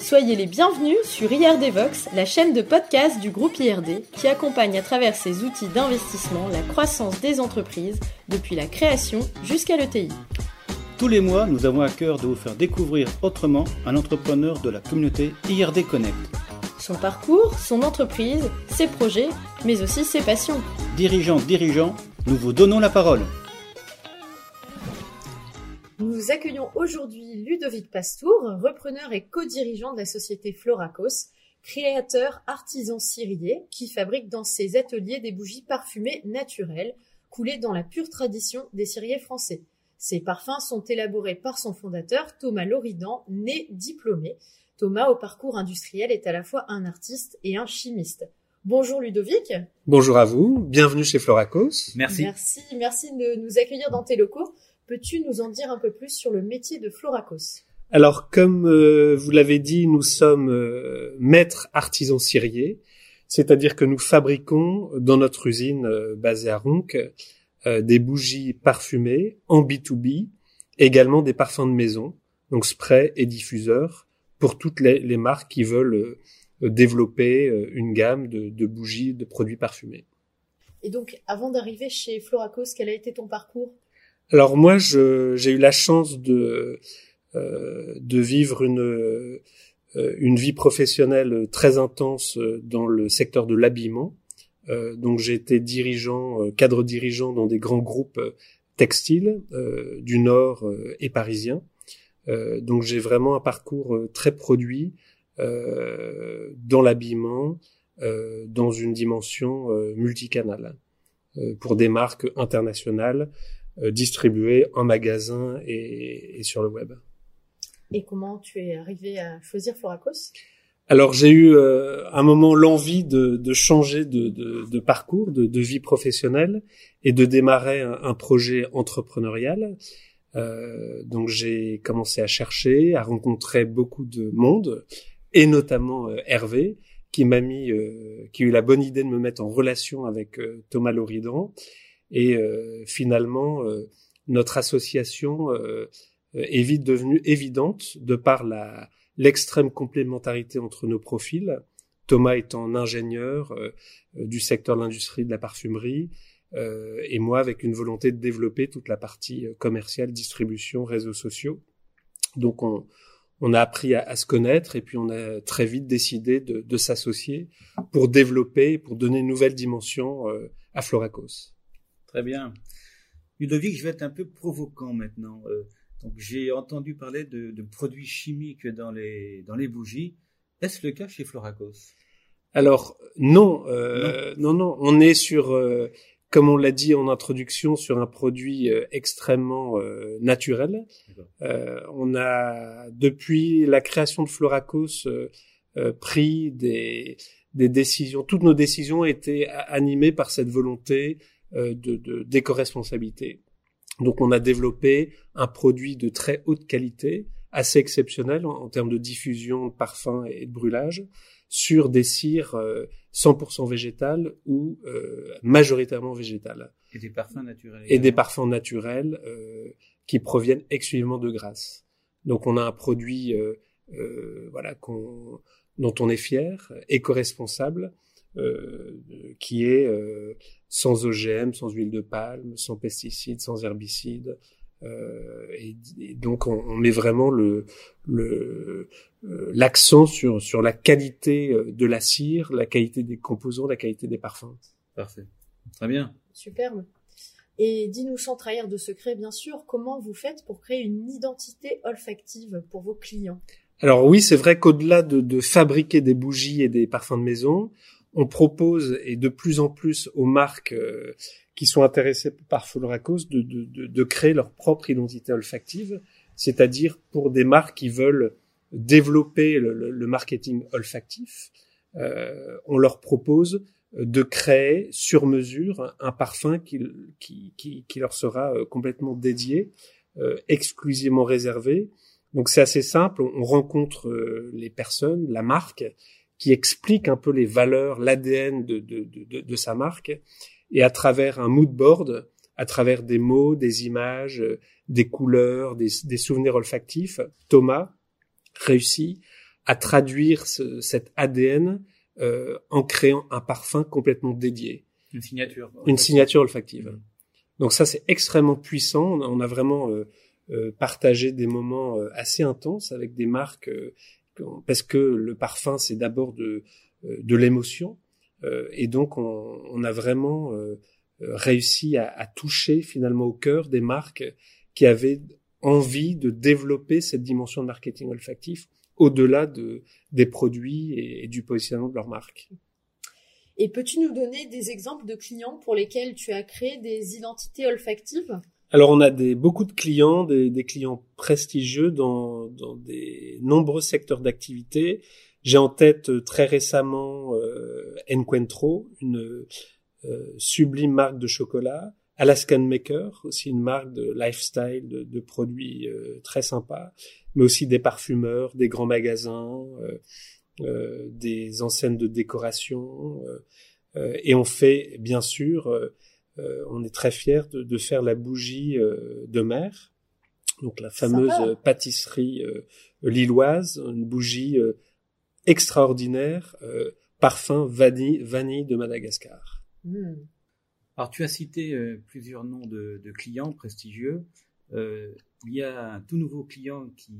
Soyez les bienvenus sur IRD Vox, la chaîne de podcast du groupe IRD qui accompagne à travers ses outils d'investissement la croissance des entreprises depuis la création jusqu'à l'ETI. Tous les mois, nous avons à cœur de vous faire découvrir autrement un entrepreneur de la communauté IRD Connect. Son parcours, son entreprise, ses projets, mais aussi ses passions. Dirigeants, dirigeants, nous vous donnons la parole. Nous accueillons aujourd'hui Ludovic Pastour, repreneur et co-dirigeant de la société Floracos, créateur artisan cirier qui fabrique dans ses ateliers des bougies parfumées naturelles, coulées dans la pure tradition des ciriers français. Ces parfums sont élaborés par son fondateur, Thomas Loridan, né diplômé. Thomas, au parcours industriel, est à la fois un artiste et un chimiste. Bonjour Ludovic. Bonjour à vous, bienvenue chez Floracos. Merci. Merci, merci de nous accueillir dans tes locaux. Peux-tu nous en dire un peu plus sur le métier de Floracos? Alors, comme euh, vous l'avez dit, nous sommes euh, maîtres artisans ciriers, c'est-à-dire que nous fabriquons dans notre usine euh, basée à Ronc des bougies parfumées en B2B, également des parfums de maison, donc spray et diffuseurs, pour toutes les, les marques qui veulent développer une gamme de, de bougies, de produits parfumés. Et donc, avant d'arriver chez Floracos, quel a été ton parcours? Alors moi, j'ai eu la chance de euh, vivre une euh, une vie professionnelle très intense dans le secteur de l'habillement. Euh, donc j'ai été dirigeant, euh, cadre dirigeant dans des grands groupes textiles du Nord et parisien. donc j'ai vraiment un parcours très produit dans l'habillement, dans une dimension multicanale pour des marques internationales euh, distribué en magasin et, et, sur le web. Et comment tu es arrivé à choisir Floracos alors j'ai eu euh, un moment l'envie de, de changer de, de, de parcours, de, de, vie professionnelle et de démarrer un, un projet entrepreneurial. Euh, donc j'ai commencé à chercher, à rencontrer beaucoup de monde et notamment euh, Hervé qui m'a mis, euh, qui a eu la bonne idée de me mettre en relation avec Thomas Loridan et euh, finalement, euh, notre association euh, est vite devenue évidente de par la l'extrême complémentarité entre nos profils. Thomas étant ingénieur du secteur de l'industrie de la parfumerie, euh, et moi avec une volonté de développer toute la partie commerciale, distribution, réseaux sociaux. Donc on, on a appris à, à, se connaître et puis on a très vite décidé de, de s'associer pour développer, pour donner une nouvelle dimension euh, à Floracos. Très bien. Ludovic, je vais être un peu provoquant maintenant. Euh, donc j'ai entendu parler de, de, produits chimiques dans les dans les bougies. Est-ce le cas chez Floracos? Alors non, euh, non, non, on est sur, euh, comme on l'a dit en introduction, sur un produit euh, extrêmement euh, naturel. Euh, on a depuis la création de Floracos pris des des décisions. Toutes nos décisions étaient animées par cette volonté euh, de d'éco-responsabilité. Donc on a développé un produit de très haute qualité, assez exceptionnel en, termes de diffusion de parfums et de brûlage, sur des cires 100% euh, végétales ou euh, majoritairement végétales. Et des parfums naturels. Et des parfums naturels euh, qui proviennent exclusivement de grâce. Donc on a un produit euh, voilà dont on est fier, éco-responsable, euh, qui est euh, sans OGM, sans huile de palme, sans pesticides, sans herbicides. Euh, et, et, donc on, on, met vraiment le l'accent sur sur la qualité de la cire, la qualité des composants, la qualité des parfums. Parfait, très bien. Superbe. Et dis-nous sans trahir de secret, bien sûr, comment vous faites pour créer une identité olfactive pour vos clients? Alors oui, c'est vrai qu'au-delà de, de, fabriquer des bougies et des parfums de maison, on propose et de plus en plus aux marques euh, qui sont intéressées par Floracos de, de, de, créer leur propre identité olfactive, c'est-à-dire pour des marques qui veulent développer le, le, marketing olfactif, euh, on leur propose de créer sur mesure un parfum qui, qui, qui, qui leur sera euh, complètement dédié, euh, exclusivement réservé. Donc c'est assez simple, on rencontre euh, les personnes, la marque, qui explique un peu les valeurs, l'ADN de, de, de, de, sa marque, et à travers un mood board, à travers des mots, des images, des couleurs, des, des souvenirs olfactifs, Thomas réussit à traduire ce, cet ADN euh, en créant un parfum complètement dédié. Une signature. Une signature olfactive. Mmh. Donc ça, c'est extrêmement puissant. On a vraiment euh, euh, partagé des moments euh, assez intenses avec des marques, parce que le parfum, c'est d'abord de, de l'émotion. et donc, on, a vraiment réussi à, toucher finalement au cœur des marques qui avaient envie de développer cette dimension de marketing olfactif au-delà de, des produits et, du positionnement de leur marque. Et peux-tu nous donner des exemples de clients pour lesquels tu as créé des identités olfactives? Alors on a des, beaucoup de clients, des, des clients prestigieux dans, dans, des nombreux secteurs d'activité. J'ai en tête euh, très récemment euh, une euh, sublime marque de chocolat, Alaskan Maker, aussi une marque de lifestyle, de, de produits euh, très sympas, mais aussi des parfumeurs, des grands magasins, euh, euh, des enseignes de décoration. Et on fait, bien sûr, on est très fiers de, de, faire la bougie de mer, donc la fameuse Sympa. pâtisserie lilloise, une bougie extraordinaire, parfum vanille, vanille de Madagascar. Mmh. Alors tu as cité euh, plusieurs noms de, de clients prestigieux. Euh, il y a un tout nouveau client qui,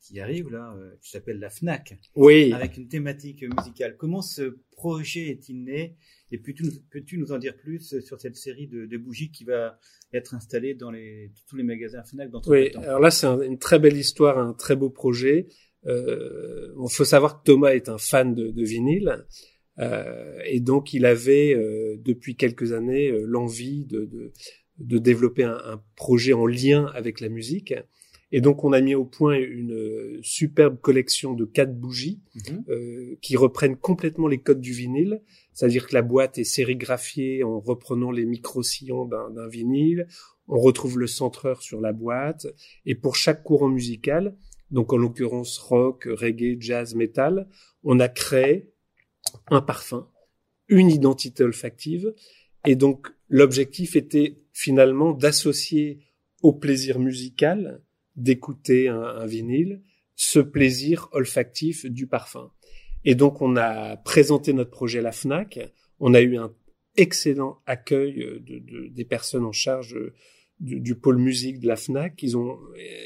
qui arrive là, euh, qui s'appelle la Fnac, oui. avec une thématique musicale. Comment ce projet est-il né? Et peux-tu nous, peux nous en dire plus sur cette série de, de, bougies qui va être installée dans les, tous les magasins Fnac dans Oui, alors là c'est un, une très belle histoire, un très beau projet. Euh, il faut savoir que Thomas est un fan de, de vinyle. Euh, et donc il avait euh, depuis quelques années euh, l'envie de, de, de, développer un, un, projet en lien avec la musique. Et donc on a mis au point une superbe collection de quatre bougies mmh. qui reprennent complètement les codes du vinyle, c'est-à-dire que la boîte est sérigraphiée en reprenant les micro-sillons d'un vinyle, on retrouve le centreur sur la boîte, et pour chaque courant musical, donc en l'occurrence rock, reggae, jazz, metal, on a créé un parfum, une identité olfactive. Et donc, l'objectif était finalement d'associer au plaisir musical d'écouter un, vinyle ce plaisir olfactif du parfum. Et donc, on a présenté notre projet à la FNAC. On a eu un excellent accueil de, de, des personnes en charge du, pôle musique de la FNAC. Ils ont,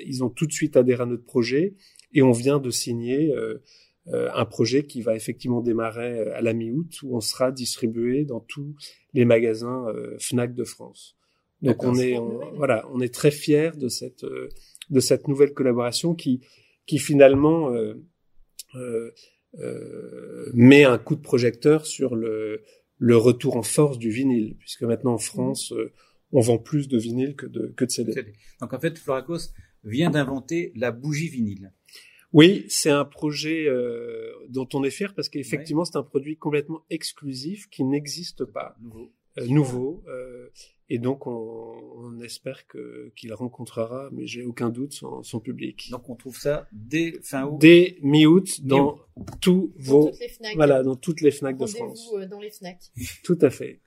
ils ont tout de suite adhéré à notre projet et on vient de signer euh, un projet qui va effectivement démarrer euh, à la mi-août où on sera distribué dans tous les magasins euh, Fnac de France. Donc on est on, voilà, on est très fiers de cette de cette nouvelle collaboration qui qui finalement euh, euh, euh, met un coup de projecteur sur le le retour en force du vinyle puisque maintenant en France on vend plus de vinyle que de que de CD. Donc en fait Floracos vient d'inventer la bougie vinyle. Oui, c'est un projet euh, dont on est fier parce qu'effectivement, ouais. c'est un produit complètement exclusif qui n'existe pas, nouveau, euh, nouveau euh, et donc on, on espère que qu'il rencontrera, mais j'ai aucun doute, son, son, public. Donc on trouve ça dès fin août, dès mi-août dans mi tous vos, voilà, dans toutes les Fnac de France. Euh, dans les Fnac. Tout à fait.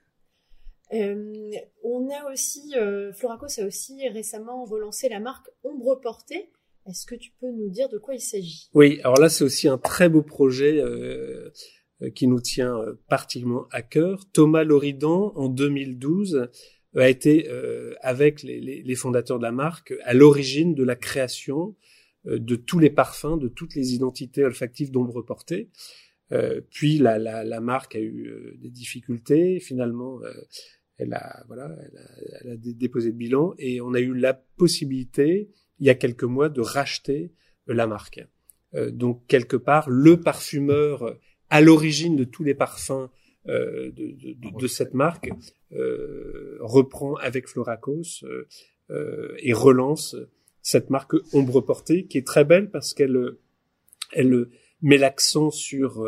Euh, on a aussi, euh, Floracos a aussi récemment relancé la marque Ombre Portée. Est-ce que tu peux nous dire de quoi il s'agit? Oui, alors là c'est aussi un très beau projet euh, qui nous tient euh, particulièrement à cœur. Thomas Loridan, en 2012, a été euh, avec les, les, les, fondateurs de la marque à l'origine de la création euh, de tous les parfums, de toutes les identités olfactives d'ombre portée. Euh, puis la, la, la, marque a eu euh, des difficultés. Finalement, elle a voilà, elle a, déposé le bilan et on a eu la possibilité il y a quelques mois de racheter la marque. Euh, donc quelque part, le parfumeur à l'origine de tous les parfums euh, de, cette marque euh, reprend avec Floracos euh, et relance cette marque Ombre Portée qui est très belle parce qu'elle elle met l'accent sur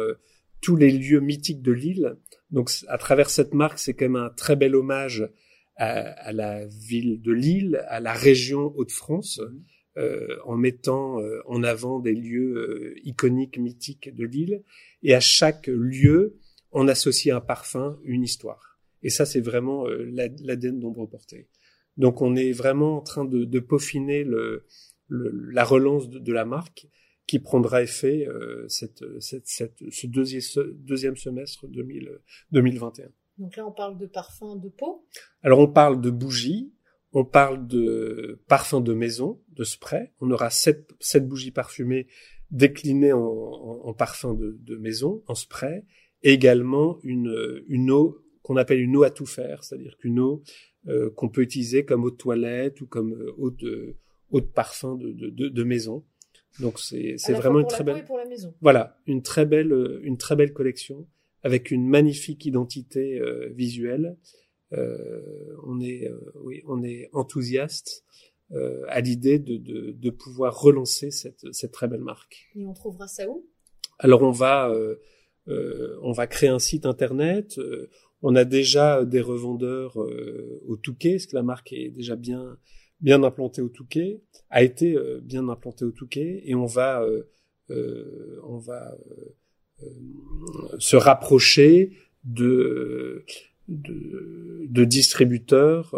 tous les lieux mythiques de l'île. Donc à travers cette marque, c'est quand même un très bel hommage à, à, la ville de Lille, à la région Hauts-de-France, euh, en mettant euh, en avant des lieux euh, iconiques, mythiques de Lille. Et à chaque lieu, on associe un parfum, une histoire. Et ça, c'est vraiment l'ADN d'Ombre Portée. Donc on est vraiment en train de, de peaufiner le, le, la relance de, de, la marque. Qui prendra effet cette, cette, cette, ce deuxième, deuxième semestre 2000, 2021. Donc là, on parle de parfum de peau. Alors on parle de bougies, on parle de parfum de maison, de spray. On aura sept, sept bougies parfumées déclinées en, en, en parfum de, de, maison, en spray, et également une, une eau qu'on appelle une eau à tout faire, c'est-à-dire qu'une eau euh, qu'on peut utiliser comme eau de toilette ou comme euh, eau de, eau de parfum de, de, de maison. Donc c'est c'est vraiment une très belle pour la maison. voilà une très belle une très belle collection avec une magnifique identité euh, visuelle. Euh, on est euh, oui on est enthousiaste euh, à l'idée de, de, de pouvoir relancer cette cette très belle marque. Et on trouvera ça où? Alors on va on va créer un site internet. On a déjà des revendeurs euh, au Touquet, parce que la marque est déjà bien bien implantée au Touquet, a été euh, bien implantée au Touquet, et on va euh, on va se rapprocher de de, de distributeurs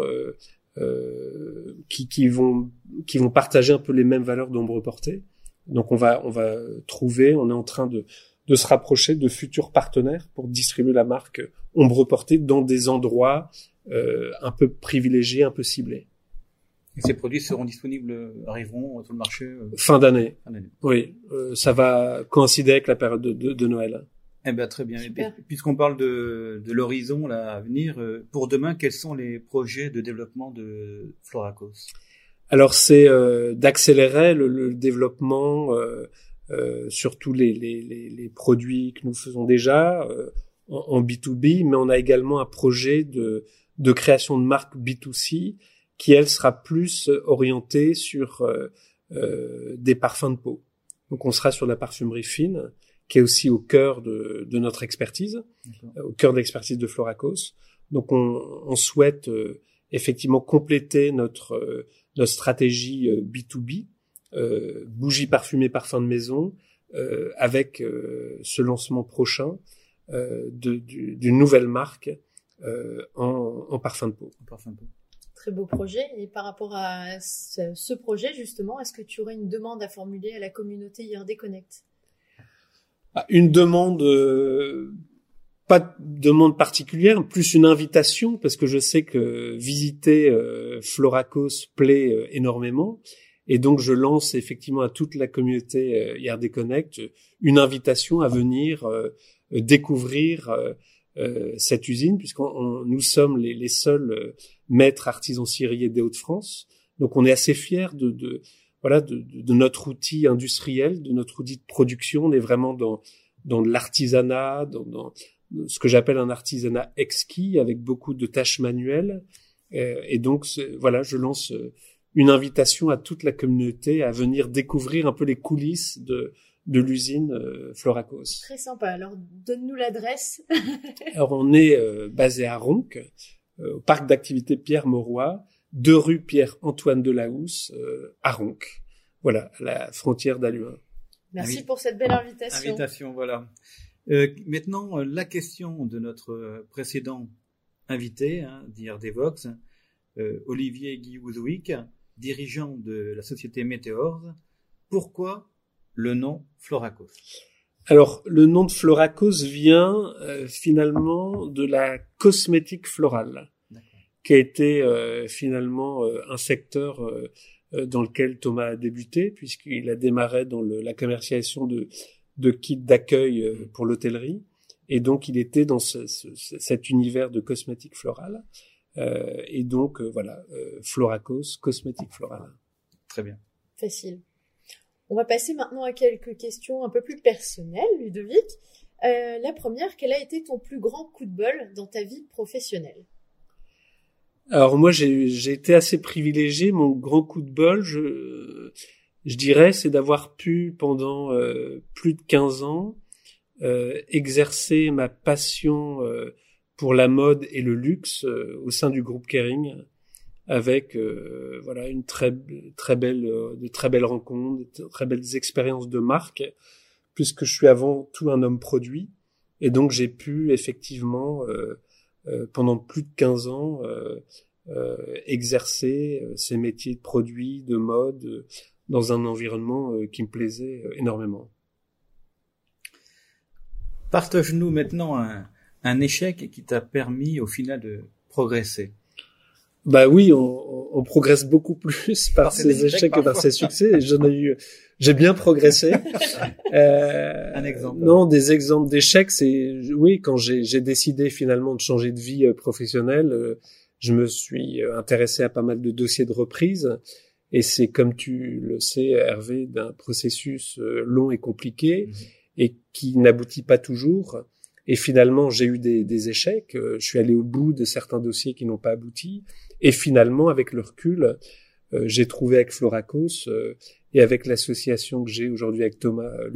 qui, qui vont qui vont partager un peu les mêmes valeurs d'ombre portée. Donc on va on va trouver, on est en train de de se rapprocher de futurs partenaires pour distribuer la marque ombre portée dans des endroits euh, un peu privilégiés, un peu ciblés. Et ces produits seront disponibles, arriveront sur le marché euh... fin d'année. Oui, euh, ça va coïncider avec la période de, de, de Noël. Eh ben très bien. Puisqu'on parle de, de l'horizon là à venir, euh, pour demain, quels sont les projets de développement de Floracos? Alors c'est euh, d'accélérer le, le, développement euh, sur tous les, les, les, produits que nous faisons déjà euh, en, B2B, mais on a également un projet de, de création de marque B2C qui, elle, sera plus orientée sur euh, euh, des parfums de peau. Donc on sera sur la parfumerie fine, qui est aussi au cœur de, de notre expertise, au cœur de l'expertise de Floracos. Donc on, on souhaite effectivement compléter notre, notre stratégie B2B euh, bougies parfumées parfum de maison, euh, avec euh, ce lancement prochain d'une nouvelle marque en, en, parfum de peau. Parfum de peau très beau projet. Et par rapport à ce, projet, justement, est-ce que tu aurais une demande à formuler à la communauté IRD Connect? Ah, Une demande, euh, pas de demande particulière, plus une invitation, parce que je sais que visiter euh, Floracos plaît euh, énormément. Et donc, je lance effectivement à toute la communauté IRD Connect une invitation à venir découvrir cette usine, puisqu'on nous sommes les, les seuls maîtres artisans ciriers des Hauts-de-France. Donc, on est assez fiers de, de voilà de, de, notre outil industriel, de notre outil de production. On est vraiment dans dans l'artisanat, dans, dans, ce que j'appelle un artisanat exquis avec beaucoup de tâches manuelles. et donc, voilà, je lance une invitation à toute la communauté à venir découvrir un peu les coulisses de, de l'usine euh, Floracos. Très sympa. Alors, donne-nous l'adresse. Alors, on est euh, basé à Ronc, euh, au parc d'activité Pierre Mauroy, deux rue Pierre-Antoine de la Housse, à Ronc. Voilà, à la frontière d'Aluin. Merci pour cette belle invitation. Invitation, voilà. maintenant, la question de notre précédent invité, hein, d'IRD Vox, Olivier Guillauzovic dirigeant de la société Météor. Pourquoi le nom Floracos Alors, le nom de Floracos vient euh, finalement de la cosmétique florale, qui a été euh, finalement euh, un secteur dans lequel Thomas a débuté, puisqu'il a démarré dans le, la commercialisation de, de kits d'accueil pour l'hôtellerie. Et donc, il était dans ce, ce, cet univers de cosmétique florale. Euh, et donc, euh, voilà, euh, Floracos, cosmétique florale. Très bien. Facile. On va passer maintenant à quelques questions un peu plus personnelles, Ludovic. Euh, la première, quel a été ton plus grand coup de bol dans ta vie professionnelle? Alors moi, j'ai été assez privilégié. Mon grand coup de bol, je, dirais, c'est d'avoir pu, pendant euh, plus de 15 ans, euh, exercer ma passion pour la mode et le luxe au sein du groupe Kering avec euh, voilà une très très belle euh, de très belles rencontres, de très belles expériences de marque puisque je suis avant tout un homme produit et donc j'ai pu effectivement pendant plus de 15 ans exercer ces métiers de produits, de mode, dans un environnement qui me plaisait énormément. Partage-nous maintenant un, un échec qui t'a permis au final de progresser. Bah oui, on, on progresse beaucoup plus par, ses échecs que par ses succès. J'en ai eu, j'ai bien progressé. euh, un exemple. Non, des exemples d'échecs, c'est oui quand j'ai décidé finalement de changer de vie euh, professionnelle, euh, je me suis euh, intéressé à pas mal de dossiers de reprise. Et c'est comme tu le sais, Hervé, d'un processus long et compliqué mhm. et qui n'aboutit pas toujours. Et finalement, j'ai eu des, des, échecs. Je suis allé au bout de certains dossiers qui n'ont pas abouti. Et finalement, avec le recul, euh, j'ai trouvé avec Floracos euh, et avec l'association que j'ai aujourd'hui avec Thomas euh,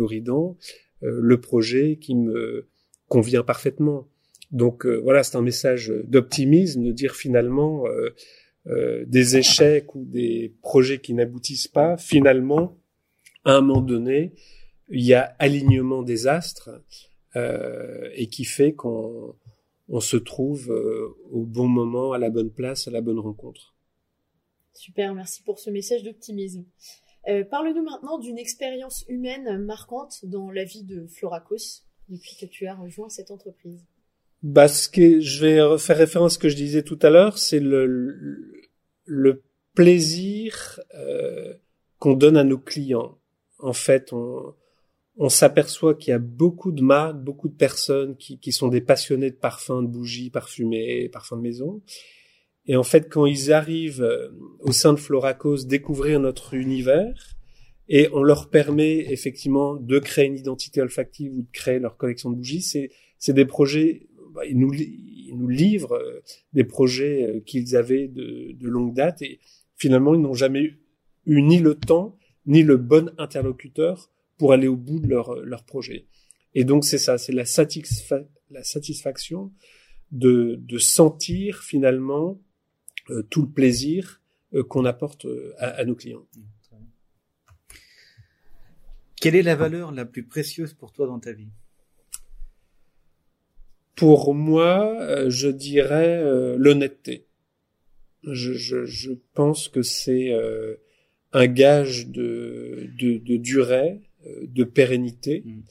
le projet qui me convient parfaitement. Donc voilà, c'est un message d'optimisme, de dire finalement des échecs ou des projets qui n'aboutissent pas, finalement, à un moment donné, il y a alignement des astres et qui fait qu'on on se trouve euh, au bon moment, à la bonne place, à la bonne rencontre. Super, merci pour ce message d'optimisme. Euh, Parle-nous maintenant d'une expérience humaine marquante dans la vie de Floracos depuis que tu as rejoint cette entreprise. Bah, ce que je vais faire référence à ce que je disais tout à l'heure, c'est le, le plaisir euh, qu'on donne à nos clients. En fait, on, on s'aperçoit qu'il y a beaucoup de marques, beaucoup de personnes qui, qui, sont des passionnés de parfums, de bougies parfumées, parfums de maison. Et en fait, quand ils arrivent euh, au sein de Floracos, découvrir notre univers, et on leur permet effectivement de créer une identité olfactive ou de créer leur collection de bougies, c'est, c'est des projets, bah, ils, nous, ils nous livrent euh, des projets euh, qu'ils avaient de, de longue date, et finalement, ils n'ont jamais eu ni le temps, ni le bon interlocuteur pour aller au bout de leur, leur projet. Et donc c'est ça, c'est la, la satisfaction de, de sentir finalement euh, tout le plaisir euh, qu'on apporte euh, à, à, nos clients. Quelle est la valeur la plus précieuse pour toi dans ta vie? Pour moi, je dirais l'honnêteté. Je, je, je, pense que c'est un gage de, de, de durée, euh, de pérennité. Mm.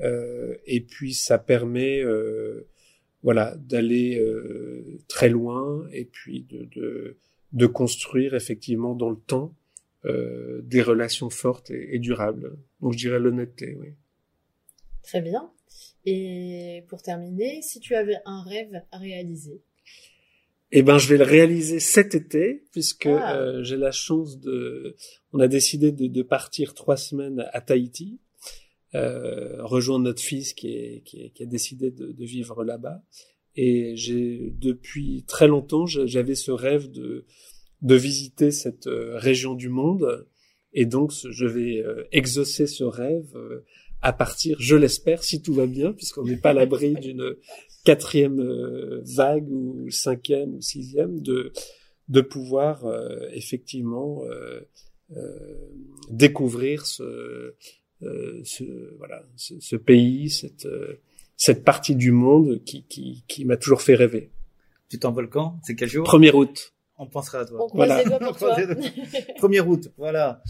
Euh, et puis ça permet euh, voilà d'aller très loin et puis de, de, de, construire effectivement dans le temps des relations fortes et, durables. Donc je dirais l'honnêteté, oui. Très bien. Et pour terminer, si tu avais un rêve à réaliser? Eh ben, je vais le réaliser cet été, puisque ah. euh, j'ai la chance de. On a décidé de, de partir trois semaines à Tahiti, euh, rejoindre notre fils qui, est, qui, est, qui a décidé de, de vivre là-bas. Et j'ai depuis très longtemps, j'avais ce rêve de de visiter cette euh, région du monde, et donc je vais euh, exaucer ce rêve à partir, je l'espère, si tout va bien, puisqu'on n'est pas à l'abri d'une quatrième euh, vague ou cinquième ou sixième, de de pouvoir euh, effectivement euh, découvrir ce, ce voilà ce, ce, pays, cette cette partie du monde qui qui, qui m'a toujours fait rêver. Tu t'envoles quand? C'est quel jour? Premier août. On pensera à toi. On voilà. pour toi. Premier août, voilà.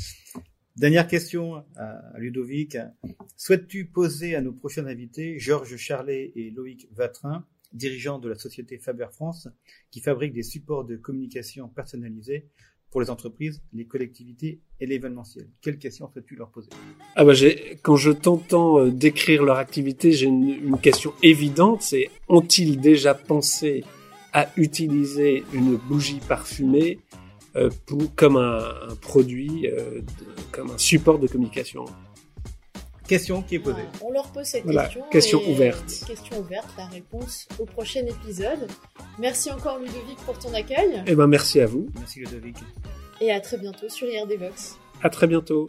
Dernière question à Ludovic. Souhaites-tu poser à nos prochains invités, Georges Charlet et Loïc Vatrin, dirigeants de la société Faber France, qui fabrique des supports de communication personnalisés pour les entreprises, les collectivités et l'événementiel? Quelle question souhaites-tu leur poser? Ah bah Quand je t'entends euh, décrire leur activité, j'ai une, question évidente, c'est ont-ils déjà pensé à utiliser une bougie parfumée pour, comme un, un produit, euh, comme un support de communication. Question qui est posée. on leur pose cette voilà, question. Question ouverte. Question ouverte, la réponse au prochain épisode. Merci encore Ludovic pour ton accueil. Eh ben merci à vous. Merci Ludovic. Et à très bientôt sur IRD Vox. À très bientôt.